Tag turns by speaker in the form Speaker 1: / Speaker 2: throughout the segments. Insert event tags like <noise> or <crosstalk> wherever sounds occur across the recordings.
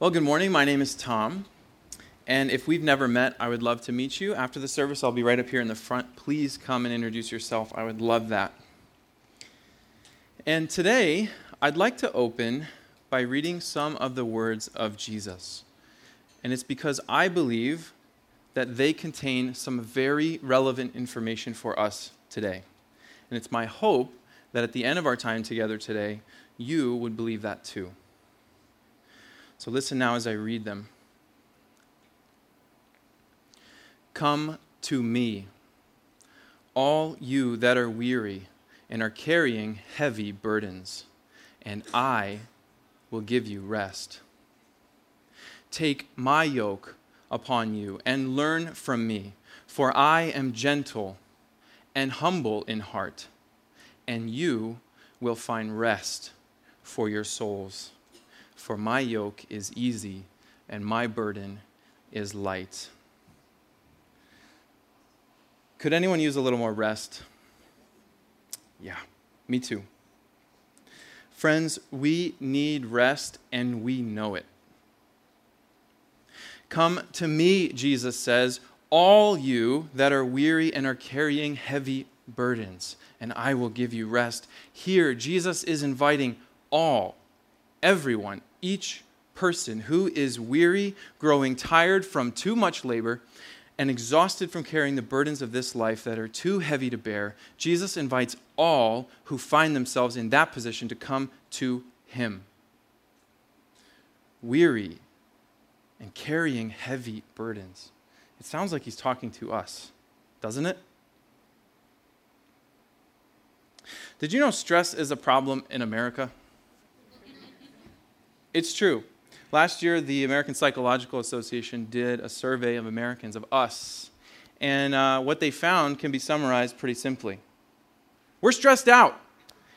Speaker 1: Well, good morning. My name is Tom. And if we've never met, I would love to meet you. After the service, I'll be right up here in the front. Please come and introduce yourself. I would love that. And today, I'd like to open by reading some of the words of Jesus. And it's because I believe that they contain some very relevant information for us today. And it's my hope that at the end of our time together today, you would believe that too. So listen now as I read them. Come to me, all you that are weary and are carrying heavy burdens, and I will give you rest. Take my yoke upon you and learn from me, for I am gentle and humble in heart, and you will find rest for your souls. For my yoke is easy and my burden is light. Could anyone use a little more rest? Yeah, me too. Friends, we need rest and we know it. Come to me, Jesus says, all you that are weary and are carrying heavy burdens, and I will give you rest. Here, Jesus is inviting all, everyone, each person who is weary, growing tired from too much labor, and exhausted from carrying the burdens of this life that are too heavy to bear, Jesus invites all who find themselves in that position to come to Him. Weary and carrying heavy burdens. It sounds like He's talking to us, doesn't it? Did you know stress is a problem in America? It's true. Last year, the American Psychological Association did a survey of Americans, of us. And uh, what they found can be summarized pretty simply We're stressed out.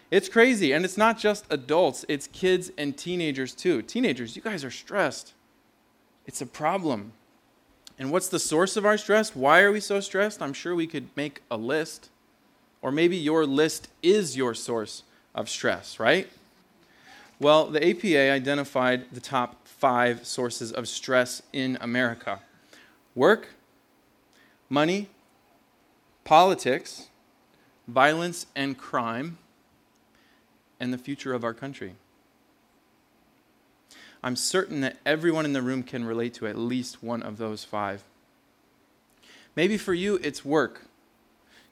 Speaker 1: It's crazy. And it's not just adults, it's kids and teenagers too. Teenagers, you guys are stressed. It's a problem. And what's the source of our stress? Why are we so stressed? I'm sure we could make a list. Or maybe your list is your source of stress, right? Well, the APA identified the top five sources of stress in America work, money, politics, violence and crime, and the future of our country. I'm certain that everyone in the room can relate to at least one of those five. Maybe for you, it's work.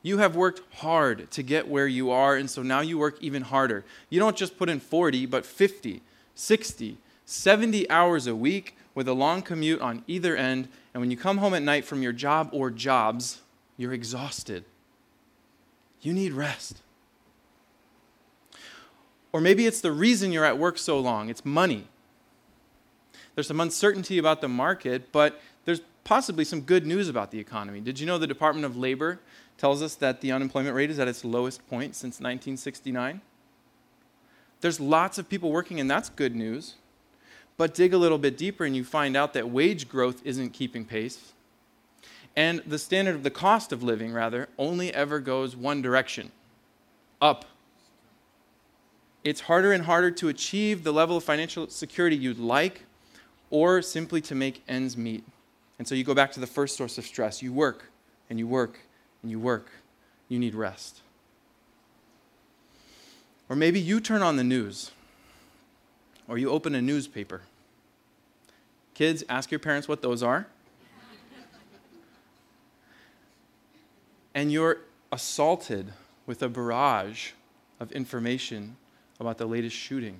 Speaker 1: You have worked hard to get where you are, and so now you work even harder. You don't just put in 40, but 50, 60, 70 hours a week with a long commute on either end, and when you come home at night from your job or jobs, you're exhausted. You need rest. Or maybe it's the reason you're at work so long it's money. There's some uncertainty about the market, but there's possibly some good news about the economy. Did you know the Department of Labor tells us that the unemployment rate is at its lowest point since 1969. There's lots of people working, and that's good news. But dig a little bit deeper, and you find out that wage growth isn't keeping pace. And the standard of the cost of living, rather, only ever goes one direction up. It's harder and harder to achieve the level of financial security you'd like or simply to make ends meet. And so you go back to the first source of stress. You work and you work and you work, you need rest. Or maybe you turn on the news or you open a newspaper. Kids, ask your parents what those are. and you're assaulted with a barrage of information about the latest shooting.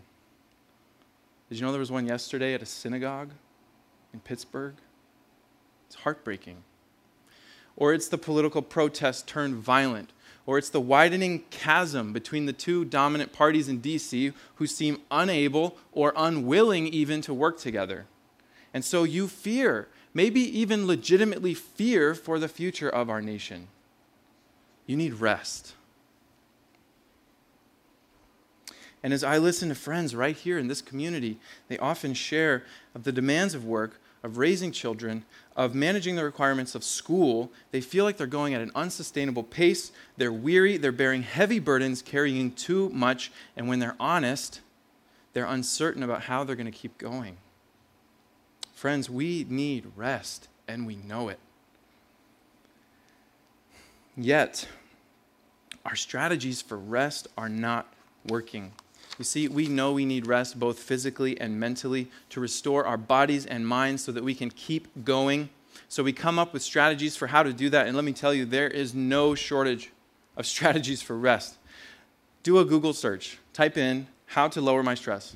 Speaker 1: Did you know there was one yesterday at a synagogue in Pittsburgh? It's heartbreaking or it's the political protest turned violent, or it's the widening chasm between the two dominant parties in DC who seem unable or unwilling even to work together. And so you fear, maybe even legitimately fear for the future of our nation. You need rest. And as I listen to friends right here in this community, they often share of the demands of work, of raising children, of managing the requirements of school, they feel like they're going at an unsustainable pace. They're weary, they're bearing heavy burdens, carrying too much, and when they're honest, they're uncertain about how they're going to keep going. Friends, we need rest, and we know it. Yet, our strategies for rest are not working. You see, we know we need rest both physically and mentally to restore our bodies and minds so that we can keep going. So we come up with strategies for how to do that. And let me tell you, there is no shortage of <laughs> strategies for rest. Do a Google search, type in how to lower my stress.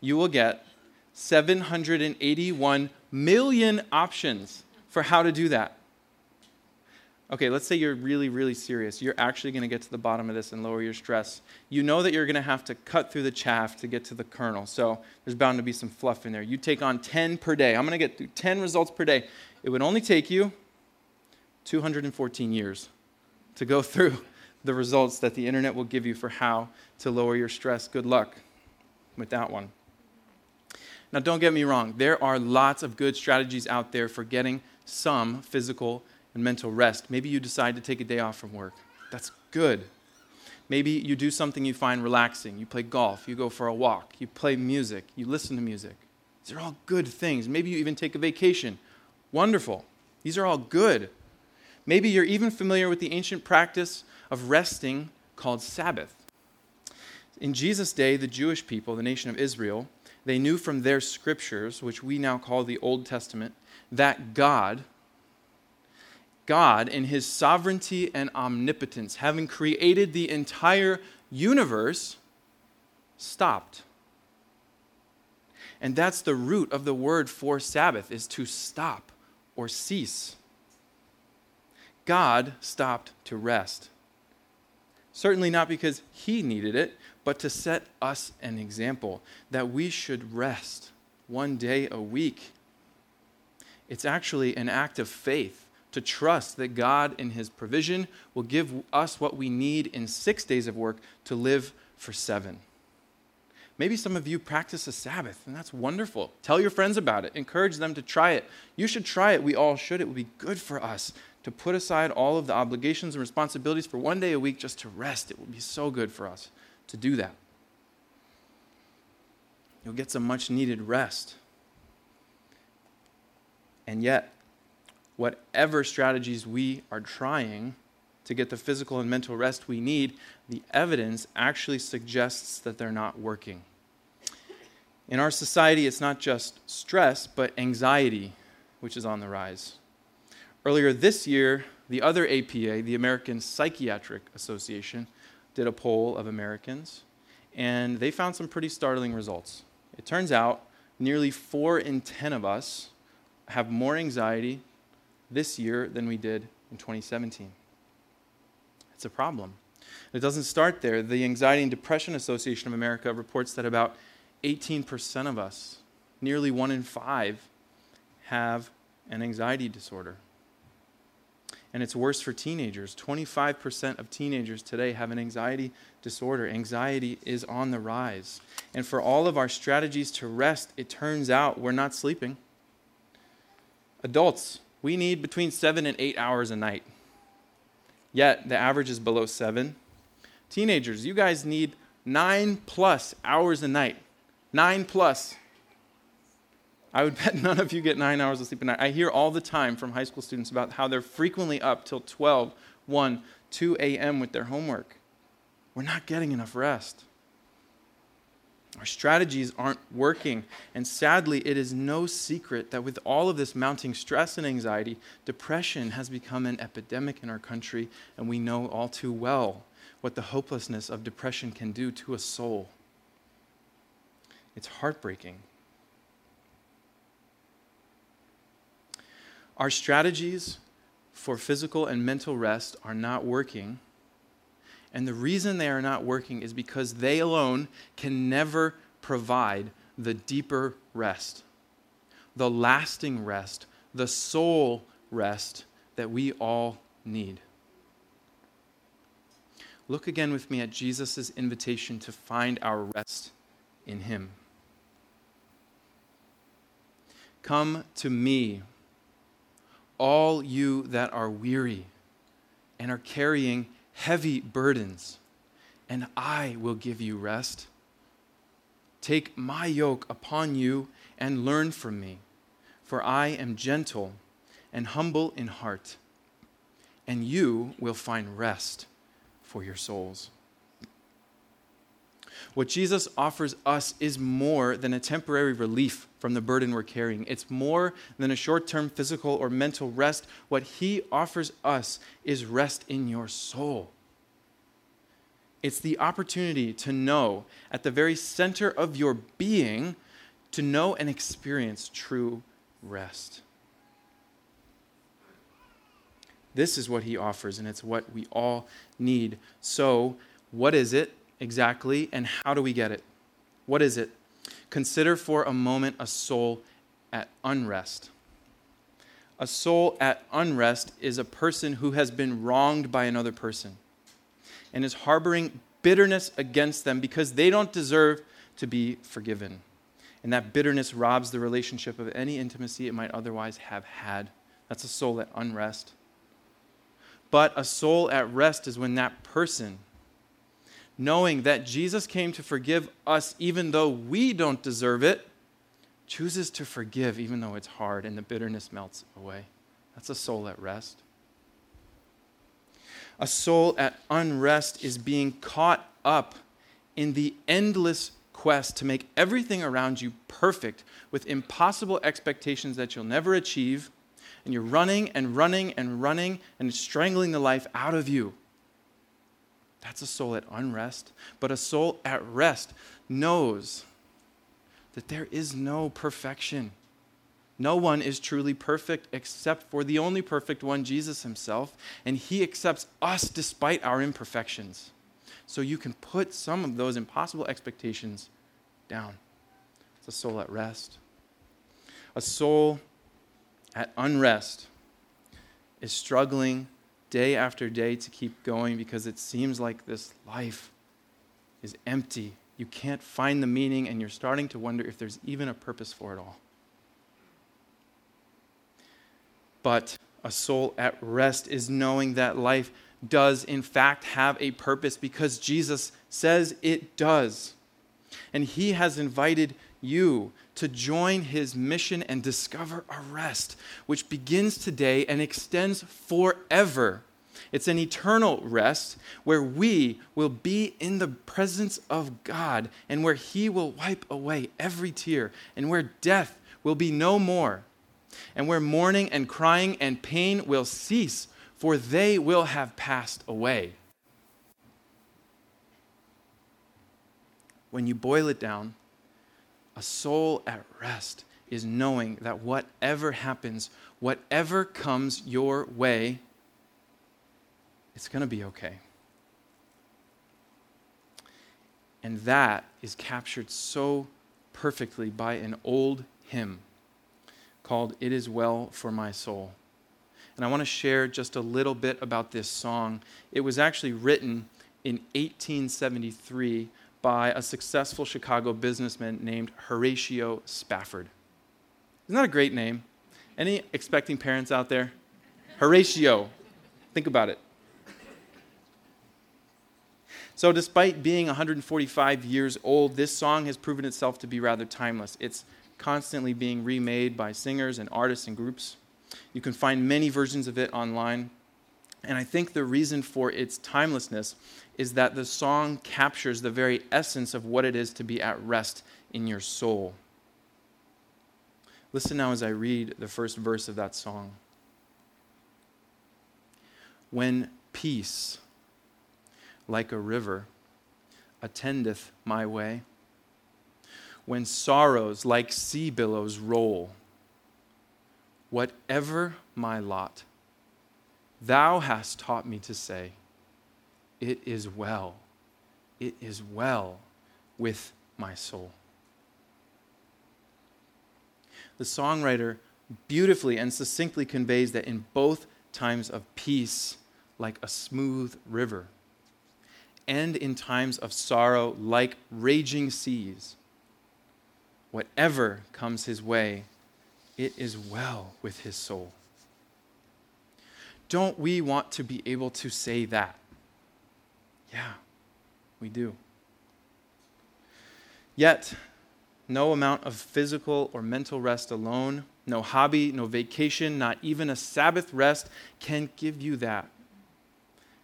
Speaker 1: You will get 781 million options for how to do that. Okay, let's say you're really, really serious. You're actually going to get to the bottom of this and lower your stress. You know that you're going to have to cut through the chaff to get to the kernel. So there's bound to be some fluff in there. You take on 10 per day. I'm going to get through 10 results per day. It would only take you 214 years to go <laughs> through the results that the internet will give you for how to lower your stress. Good luck with that one. Now, don't get me wrong, there are lots of good strategies out there for getting some physical and mental rest. Maybe you decide to take a day off from work. That's good. Maybe you do something you find relaxing. You play golf, you go for a walk, you play music, you listen to music. These are all good things. Maybe you even take a vacation. Wonderful. These are all good. Maybe you're even familiar with the ancient practice of resting called Sabbath. In Jesus' day, the Jewish people, the nation of Israel, they knew from their scriptures, which we now call the Old Testament, that God, God, in his sovereignty and omnipotence, having created the entire universe, stopped. And that's the root of the word for Sabbath is to stop or cease. God stopped to rest. Certainly not because he needed it, but to set us an example that we should rest one day a week. It's actually an act of faith to trust that God, in His provision, will give us what we need in six days of work to live for seven. Maybe some of you practice a Sabbath, and that's wonderful. Tell your friends about it, encourage them to try it. You should try it. We all should. It would be good for us to put aside all of the obligations and responsibilities for one day a week just to rest. It will be so good for us to do that. You'll get some much needed rest. And yet, whatever strategies we are trying to get the physical and mental rest we need, the evidence actually suggests that they're not working. In our society, it's not just stress, but anxiety, which is on the rise. Earlier this year, the other APA, the American Psychiatric Association, did a poll of Americans, and they found some pretty startling results. It turns out nearly four in 10 of us have more anxiety this year than we did in 2017. It's a problem. It doesn't start there. The Anxiety and Depression Association of America reports that about 18% of us, nearly one in five, have an anxiety disorder. And it's worse for teenagers. 25% of teenagers today have an anxiety disorder. Anxiety is on the rise. And for all of our strategies to rest, it turns out we're not sleeping. Adults, we need between seven and eight hours a night. Yet the average is below seven. Teenagers, you guys need nine plus hours a night. Nine plus. I would <laughs> bet none of you get nine hours of sleep a night. I hear all the time from high school students about how they're frequently up till 12, 1, 2 a.m. with their homework. We're not getting enough rest. Our strategies aren't working. And sadly, it is no secret that with all of this mounting stress and anxiety, depression has become an epidemic in our country, and we know all too well what the hopelessness of depression can do to a soul. It's heartbreaking. Our strategies for physical and mental rest are not working. And the reason they are not working is because they alone can never provide the deeper rest, the lasting rest, the soul rest that we all need. Look again with me at Jesus' invitation to find our rest in Him. Come to me all you that are weary and are carrying heavy burdens, and I will give you rest. Take my yoke upon you and learn from me, For I am gentle and humble in heart, and you will find rest for your souls. What Jesus offers us is more than a temporary relief from the burden we're carrying. It's more than a short term physical or mental rest. What he offers us is rest in your soul. It's the opportunity to know at the very center of your being, to know and experience true rest. This is what he offers, and it's what we all need. So, what is it exactly, and how do we get it? What is it? Consider for a moment a soul at unrest. A soul at unrest is a person who has been wronged by another person and is harboring bitterness against them because they don't deserve to be forgiven. And that bitterness robs the relationship of any intimacy it might otherwise have had. That's a soul at unrest. But a soul at rest is when that person, knowing that Jesus came to forgive us even though we don't deserve it, chooses to forgive even though it's hard and the bitterness melts away. That's a soul at rest. A soul at unrest is being caught up in the endless quest to make everything around you perfect with impossible expectations that you'll never achieve. And you're running and running and running and strangling the life out of you. That's a soul at unrest. But a soul at rest knows that there is no perfection. No one is truly perfect except for the only perfect one, Jesus himself, and he accepts us despite our imperfections. So you can put some of those impossible expectations down. It's a soul at rest. A soul at unrest is struggling day after day to keep going because it seems like this life is empty. You can't find the meaning, and you're starting to wonder if there's even a purpose for it all. But a soul at rest is knowing that life does, in fact, have a purpose because Jesus says it does. And He has invited you to join His mission and discover a rest, which begins today and extends forever. It's an eternal rest where we will be in the presence of God and where He will wipe away every tear and where death will be no more and where mourning and crying and pain will cease, for they will have passed away. When you boil it down, a soul at rest is knowing that whatever happens, whatever comes your way, it's going to be okay. And that is captured so perfectly by an old hymn called It Is Well for My Soul. And I want to share just a little bit about this song. It was actually written in 1873 by a successful Chicago businessman named Horatio Spafford. Isn't that a great name? Any expecting parents out there? Horatio. Think about it. So, despite being 145 years old, this song has proven itself to be rather timeless. It's constantly being remade by singers and artists and groups. You can find many versions of it online. And I think the reason for its timelessness is that the song captures the very essence of what it is to be at rest in your soul. Listen now as I read the first verse of that song. When peace, like a river, attendeth my way, when sorrows like sea billows roll. Whatever my lot, thou hast taught me to say, It is well, it is well with my soul. The songwriter beautifully and succinctly conveys that in both times of peace, like a smooth river, and in times of sorrow, like raging seas, whatever comes his way, it is well with his soul. Don't we want to be able to say that? Yeah, we do. Yet, No amount of physical or mental rest alone, no hobby, no vacation, not even a Sabbath rest can give you that.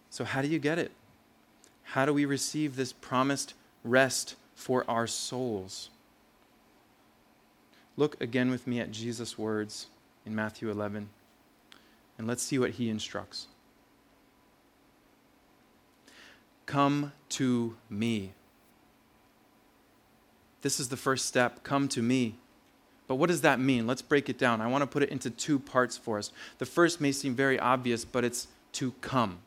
Speaker 1: So, how do you get it? How do we receive this promised rest for our souls? Look again with me at Jesus' words in Matthew 11, and let's see what he instructs. Come to me. This is the first step. Come to me. But what does that mean? Let's break it down. I want to put it into two parts for us. The first may seem very obvious, but it's to come.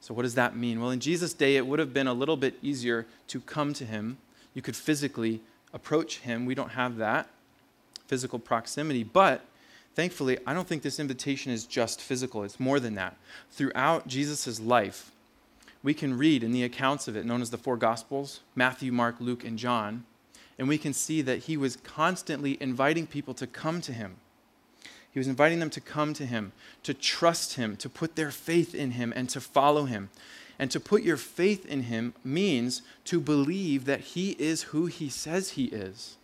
Speaker 1: So, what does that mean? Well, in Jesus' day, it would have been a little bit easier to come to him. You could physically approach him. We don't have that physical proximity. But thankfully, I don't think this invitation is just physical, it's more than that. Throughout Jesus' life, we can read in the accounts of it, known as the four Gospels Matthew, Mark, Luke, and John and we can see that he was constantly inviting people to come to him. He was inviting them to come to him, to trust him, to put their faith in him, and to follow him. And to put your faith in him means to believe that he is who he says he is.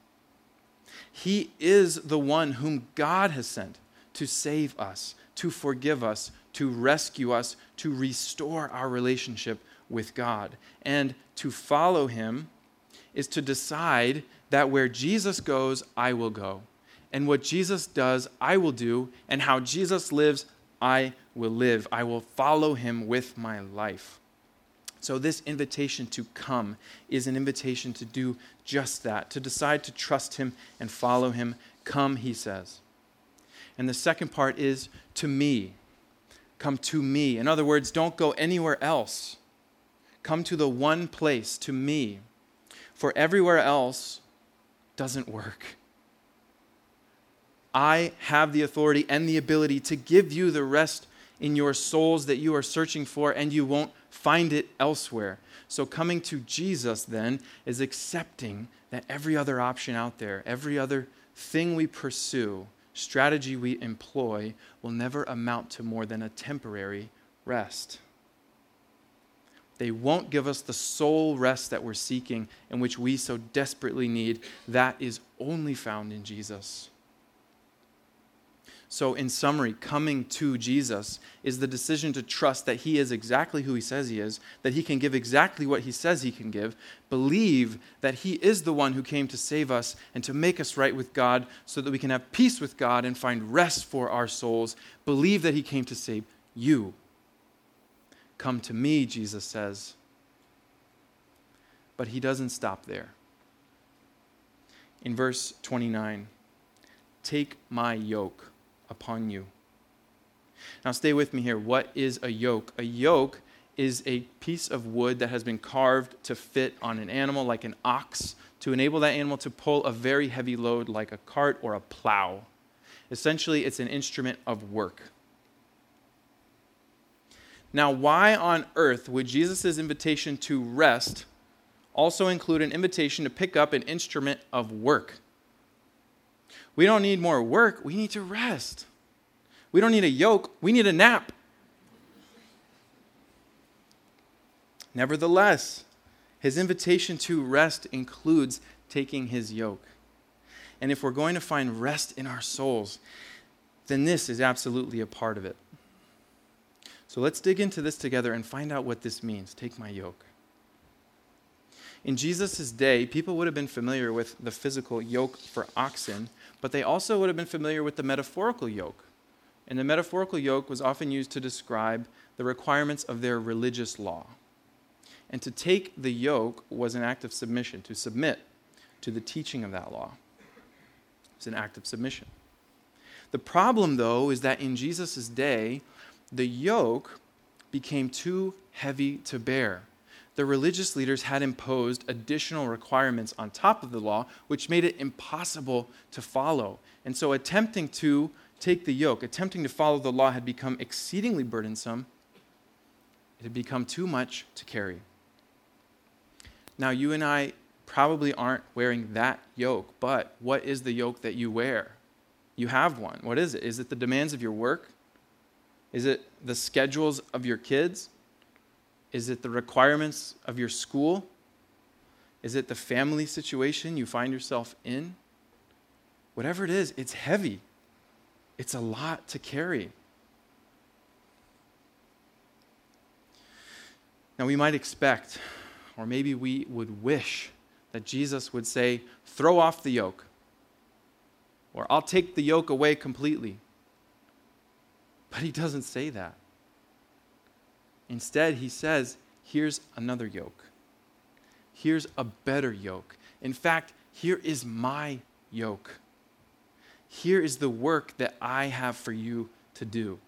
Speaker 1: He is the one whom God has sent to save us, to forgive us, to rescue us, to restore our relationship with God. And to follow him is to decide that where Jesus goes, I will go. And what Jesus does, I will do. And how Jesus lives, I will live. I will follow him with my life. So, this invitation to come is an invitation to do just that, to decide to trust him and follow him. Come, he says. And the second part is to me. Come to me. In other words, don't go anywhere else. Come to the one place, to me for everywhere else doesn't work. I have the authority and the ability to give you the rest in your souls that you are searching for, and you won't find it elsewhere. So, coming to Jesus then is accepting that every other option out there, every other thing we pursue, strategy we employ, will never amount to more than a temporary rest. They won't give us the soul rest that we're seeking and which we so desperately need. That is only found in Jesus. So, in summary, coming to Jesus is the decision to trust that He is exactly who He says He is, that He can give exactly what He says He can give, believe that He is the one who came to save us and to make us right with God so that we can have peace with God and find rest for our souls, believe that He came to save you Come to me, Jesus says. But he doesn't stop there. In verse 29, take my yoke upon you. Now, stay with me here. What is a yoke? A yoke is a piece of wood that has been carved to fit on an animal like an ox to enable that animal to pull a very heavy load like a cart or a plow. Essentially, it's an instrument of work. Now, why on earth would Jesus' invitation to rest also include an invitation to pick up an instrument of work? We don't need more work, we need to rest. We don't need a yoke, we need a nap. Nevertheless, his invitation to rest includes taking his yoke. And if we're going to find rest in our souls, then this is absolutely a part of it. So let's dig into this together and find out what this means. Take my yoke. In Jesus' day, people would have been familiar with the physical yoke for oxen, but they also would have been familiar with the metaphorical yoke. And the metaphorical yoke was often used to describe the requirements of their religious law. And to take the yoke was an act of submission, to submit to the teaching of that law. It's an act of submission. The problem, though, is that in Jesus' day, the yoke became too heavy to bear. The religious leaders had imposed additional requirements on top of the law, which made it impossible to follow. And so, attempting to take the yoke, attempting to follow the law, had become exceedingly burdensome. It had become too much to carry. Now, you and I probably aren't wearing that yoke, but what is the yoke that you wear? You have one. What is it? Is it the demands of your work? Is it the schedules of your kids? Is it the requirements of your school? Is it the family situation you find yourself in? Whatever it is, it's heavy. It's a lot to carry. Now, we might expect, or maybe we would wish, that Jesus would say, Throw off the yoke, or I'll take the yoke away completely. But he doesn't say that. Instead, he says, Here's another yoke. Here's a better yoke. In fact, here is my yoke. Here is the work that I have for you to do.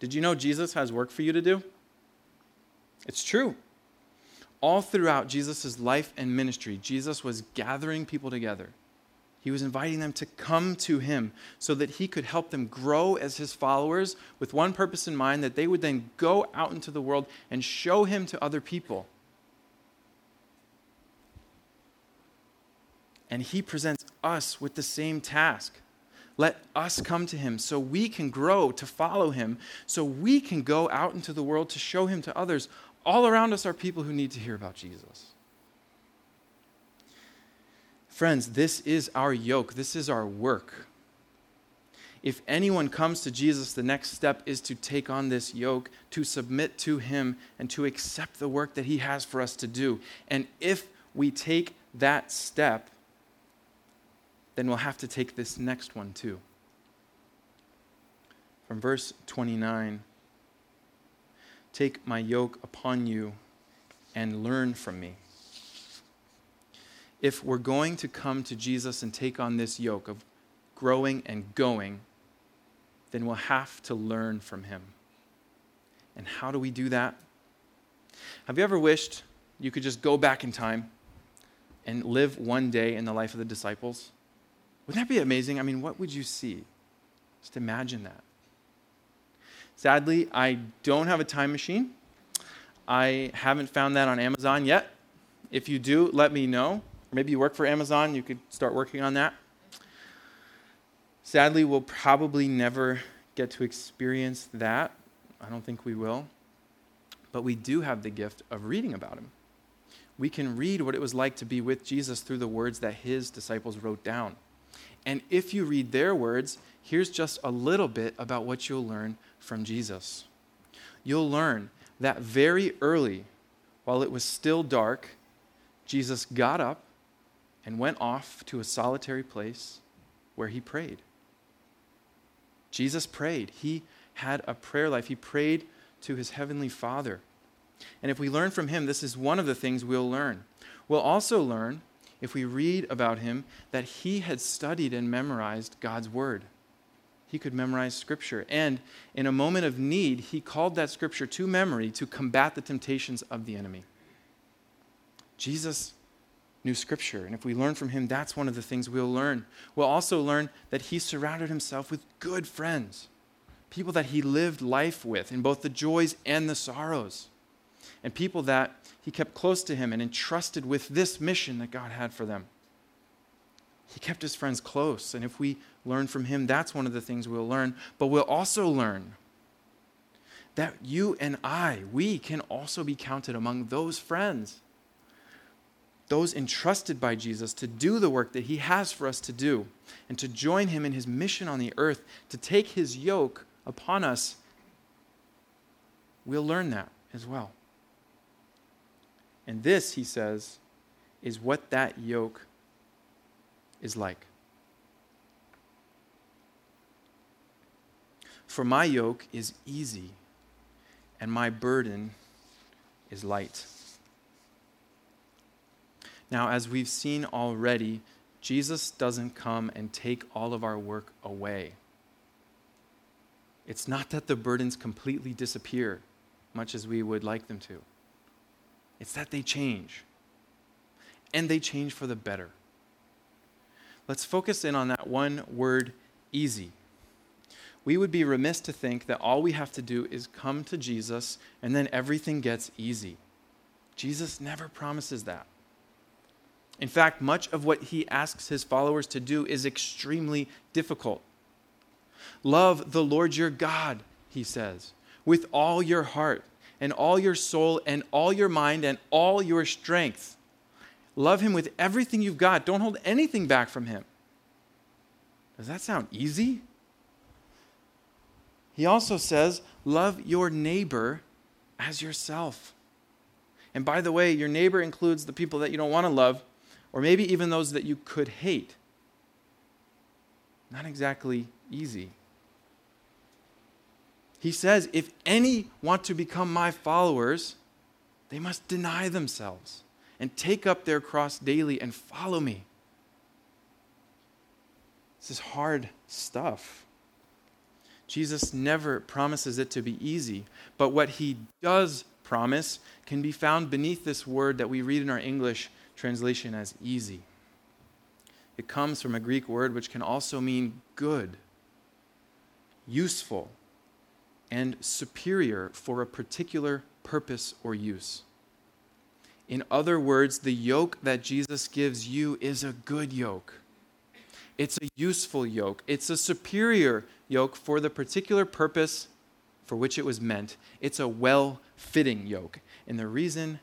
Speaker 1: Did you know Jesus has work for you to do? It's true. All throughout Jesus' life and ministry, Jesus was gathering people together. He was inviting them to come to him so that he could help them grow as his followers with one purpose in mind that they would then go out into the world and show him to other people. And he presents us with the same task. Let us come to him so we can grow to follow him, so we can go out into the world to show him to others. All around us are people who need to hear about Jesus. Friends, this is our yoke, this is our work. If anyone comes to Jesus, the next step is to take on this yoke, to submit to him, and to accept the work that he has for us to do. And if we take that step, then we'll have to take this next one too. From verse 29 Take my yoke upon you and learn from me. If we're going to come to Jesus and take on this yoke of growing and going, then we'll have to learn from him. And how do we do that? Have you ever wished you could just go back in time and live one day in the life of the disciples? Wouldn't that be amazing? I mean, what would you see? Just imagine that. Sadly, I don't have a time machine. I haven't found that on Amazon yet. If you do, let me know. Maybe you work for Amazon, you could start working on that. Sadly, we'll probably never get to experience that. I don't think we will. But we do have the gift of reading about him. We can read what it was like to be with Jesus through the words that his disciples wrote down. And if you read their words, here's just a little bit about what you'll learn from Jesus. You'll learn that very early, while it was still dark, Jesus got up and went off to a solitary place where he prayed. Jesus prayed. He had a prayer life. He prayed to his heavenly Father. And if we learn from him, this is one of the things we'll learn. We'll also learn if we read about him that he had studied and memorized God's word. He could memorize scripture. And in a moment of need, he called that scripture to memory to combat the temptations of the enemy. Jesus knew scripture. And if we learn from him, that's one of the things we'll learn. We'll also learn that he surrounded himself with good friends, people that he lived life with in both the joys and the sorrows, and people that he kept close to him and entrusted with this mission that God had for them. He kept his friends close. And if we learn from him, that's one of the things we'll learn. But we'll also learn that you and I, we can also be counted among those friends, those entrusted by Jesus to do the work that he has for us to do and to join him in his mission on the earth, to take his yoke upon us. We'll learn that as well. And this, he says, is what that yoke is like. For my yoke is easy and my burden is light. Now, as we've seen already, Jesus doesn't come and take all of our work away. It's not that the burdens completely disappear, much as we would like them to. It's that they change. And they change for the better. Let's focus in on that one word, easy. We would be remiss to think that all we have to do is come to Jesus and then everything gets easy. Jesus never promises that. In fact, much of what he asks his followers to do is extremely difficult. Love the Lord your God, he says, with all your heart and all your soul and all your mind and all your strength. Love him with everything you've got. Don't hold anything back from him. Does that sound easy? He also says, Love your neighbor as yourself. And by the way, your neighbor includes the people that you don't want to love, or maybe even those that you could hate. Not exactly easy. He says, If any want to become my followers, they must deny themselves and take up their cross daily and follow me. This is hard stuff. Jesus never promises it to be easy, but what he does promise can be found beneath this word that we read in our English translation as easy. It comes from a Greek word which can also mean good, useful, and superior for a particular purpose or use. In other words, the yoke that Jesus gives you is a good yoke. It's a useful yoke. It's a superior yoke for the particular purpose for which it was meant. It's a well fitting yoke. And the reason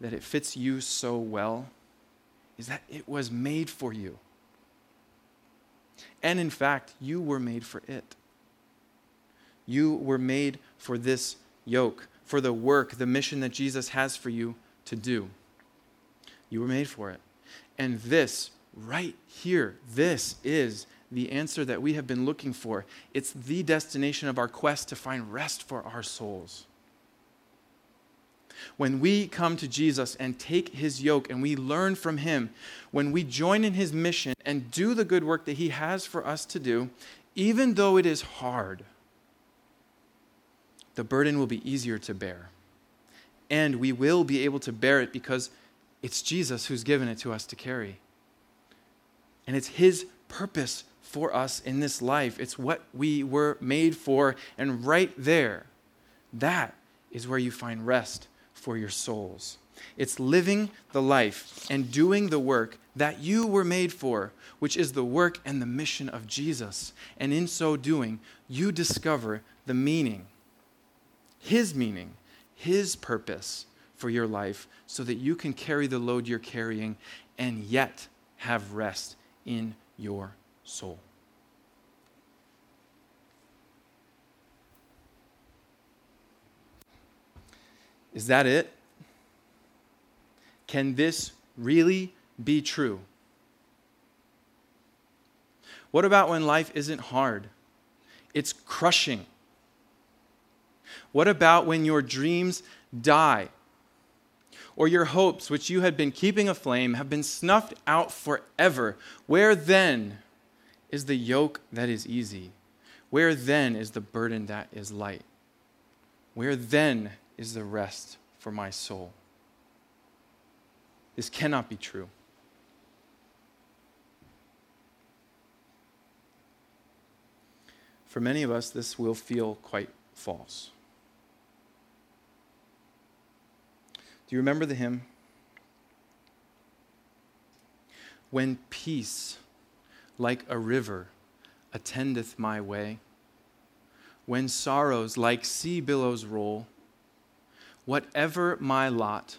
Speaker 1: that it fits you so well is that it was made for you. And in fact, you were made for it. You were made for this yoke, for the work, the mission that Jesus has for you to do. You were made for it. And this, right here, this is the answer that we have been looking for. It's the destination of our quest to find rest for our souls. When we come to Jesus and take his yoke and we learn from him, when we join in his mission and do the good work that he has for us to do, even though it is hard, the burden will be easier to bear. And we will be able to bear it because it's Jesus who's given it to us to carry. And it's his purpose for us in this life. It's what we were made for. And right there, that is where you find rest for your souls. It's living the life and doing the work that you were made for, which is the work and the mission of Jesus. And in so doing, you discover the meaning his meaning, His purpose for your life so that you can carry the load you're carrying and yet have rest in your soul. Is that it? Can this really be true? What about when life isn't hard? It's crushing. What about when your dreams die? Or your hopes, which you had been keeping aflame, have been snuffed out forever? Where then is the yoke that is easy? Where then is the burden that is light? Where then is the rest for my soul? This cannot be true. For many of us, this will feel quite false. Do you remember the hymn? When peace, like a river, attendeth my way, when sorrows like sea billows roll, whatever my lot,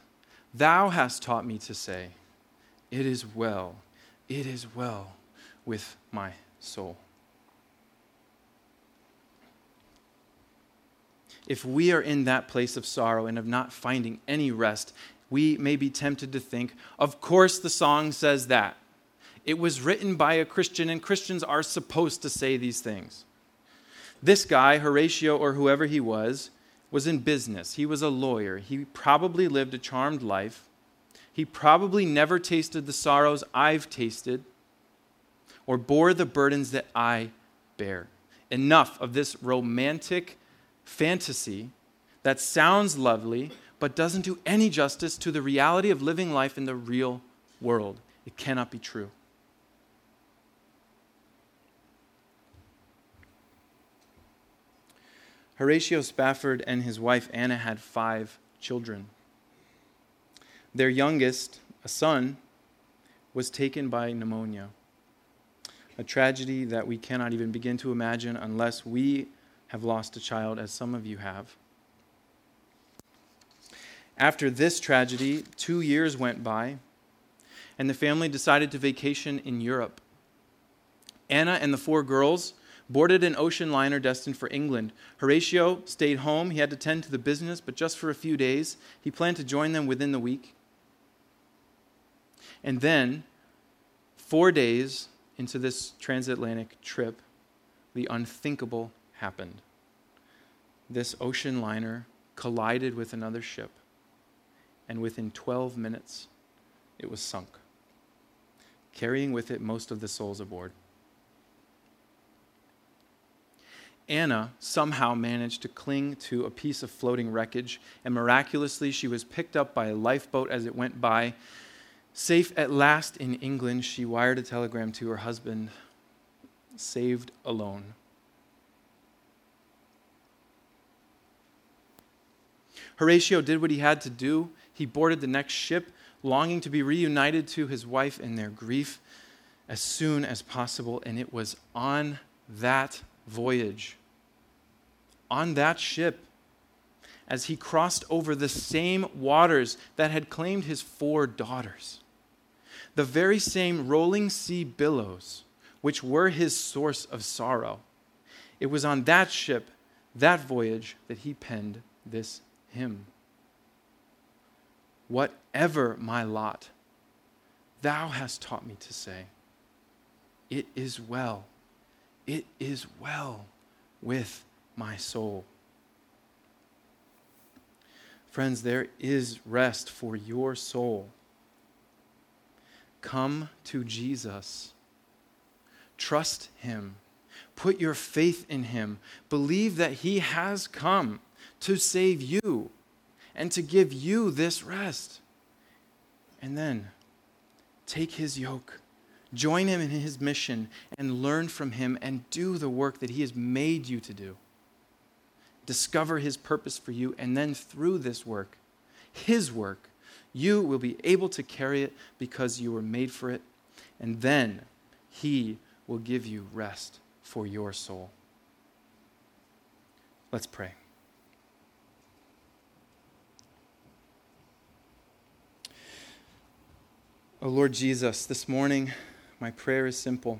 Speaker 1: thou hast taught me to say, It is well, it is well with my soul. if we are in that place of sorrow and of not finding any rest, we may be tempted to think, of course, the song says that. It was written by a Christian, and Christians are supposed to say these things. This guy, Horatio or whoever he was, was in business. He was a lawyer. He probably lived a charmed life. He probably never tasted the sorrows I've tasted or bore the burdens that I bear. Enough of this romantic fantasy that sounds lovely but doesn't do any justice to the reality of living life in the real world. It cannot be true. Horatio Spafford and his wife Anna had five children. Their youngest, a son, was taken by pneumonia, a tragedy that we cannot even begin to imagine unless we have lost a child, as some of you have. After this tragedy, two years went by, and the family decided to vacation in Europe. Anna and the four girls boarded an ocean liner destined for England. Horatio stayed home. He had to tend to the business, but just for a few days. He planned to join them within the week. And then, four days into this transatlantic trip, the unthinkable happened. This ocean liner collided with another ship, and within 12 minutes, it was sunk, carrying with it most of the souls aboard. Anna somehow managed to cling to a piece of floating wreckage, and miraculously, she was picked up by a lifeboat as it went by. Safe at last in England, she wired a telegram to her husband saved alone. Horatio did what he had to do. He boarded the next ship, longing to be reunited to his wife in their grief as soon as possible. And it was on that voyage, on that ship, as he crossed over the same waters that had claimed his four daughters, the very same rolling sea billows which were his source of sorrow. It was on that ship, that voyage, that he penned this hymn. Whatever my lot, thou hast taught me to say, It is well it is well with my soul. Friends, there is rest for your soul. Come to Jesus. Trust him. Put your faith in him. Believe that he has come to save you and to give you this rest. And then take his yoke Join him in his mission and learn from him and do the work that he has made you to do. Discover his purpose for you, and then through this work, his work, you will be able to carry it because you were made for it, and then he will give you rest for your soul. Let's pray. Oh Lord Jesus, this morning, my prayer is simple.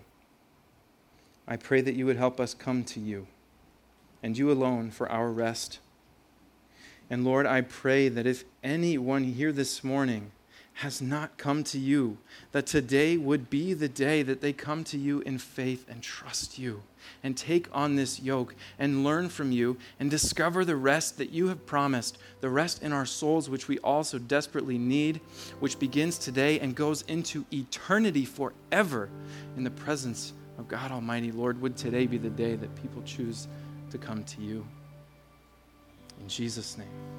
Speaker 1: I pray that you would help us come to you and you alone for our rest. And Lord, I pray that if anyone here this morning has not come to you, that today would be the day that they come to you in faith and trust you and take on this yoke and learn from you and discover the rest that you have promised, the rest in our souls, which we also desperately need, which begins today and goes into eternity forever in the presence of God Almighty. Lord, would today be the day that people choose to come to you? In Jesus' name.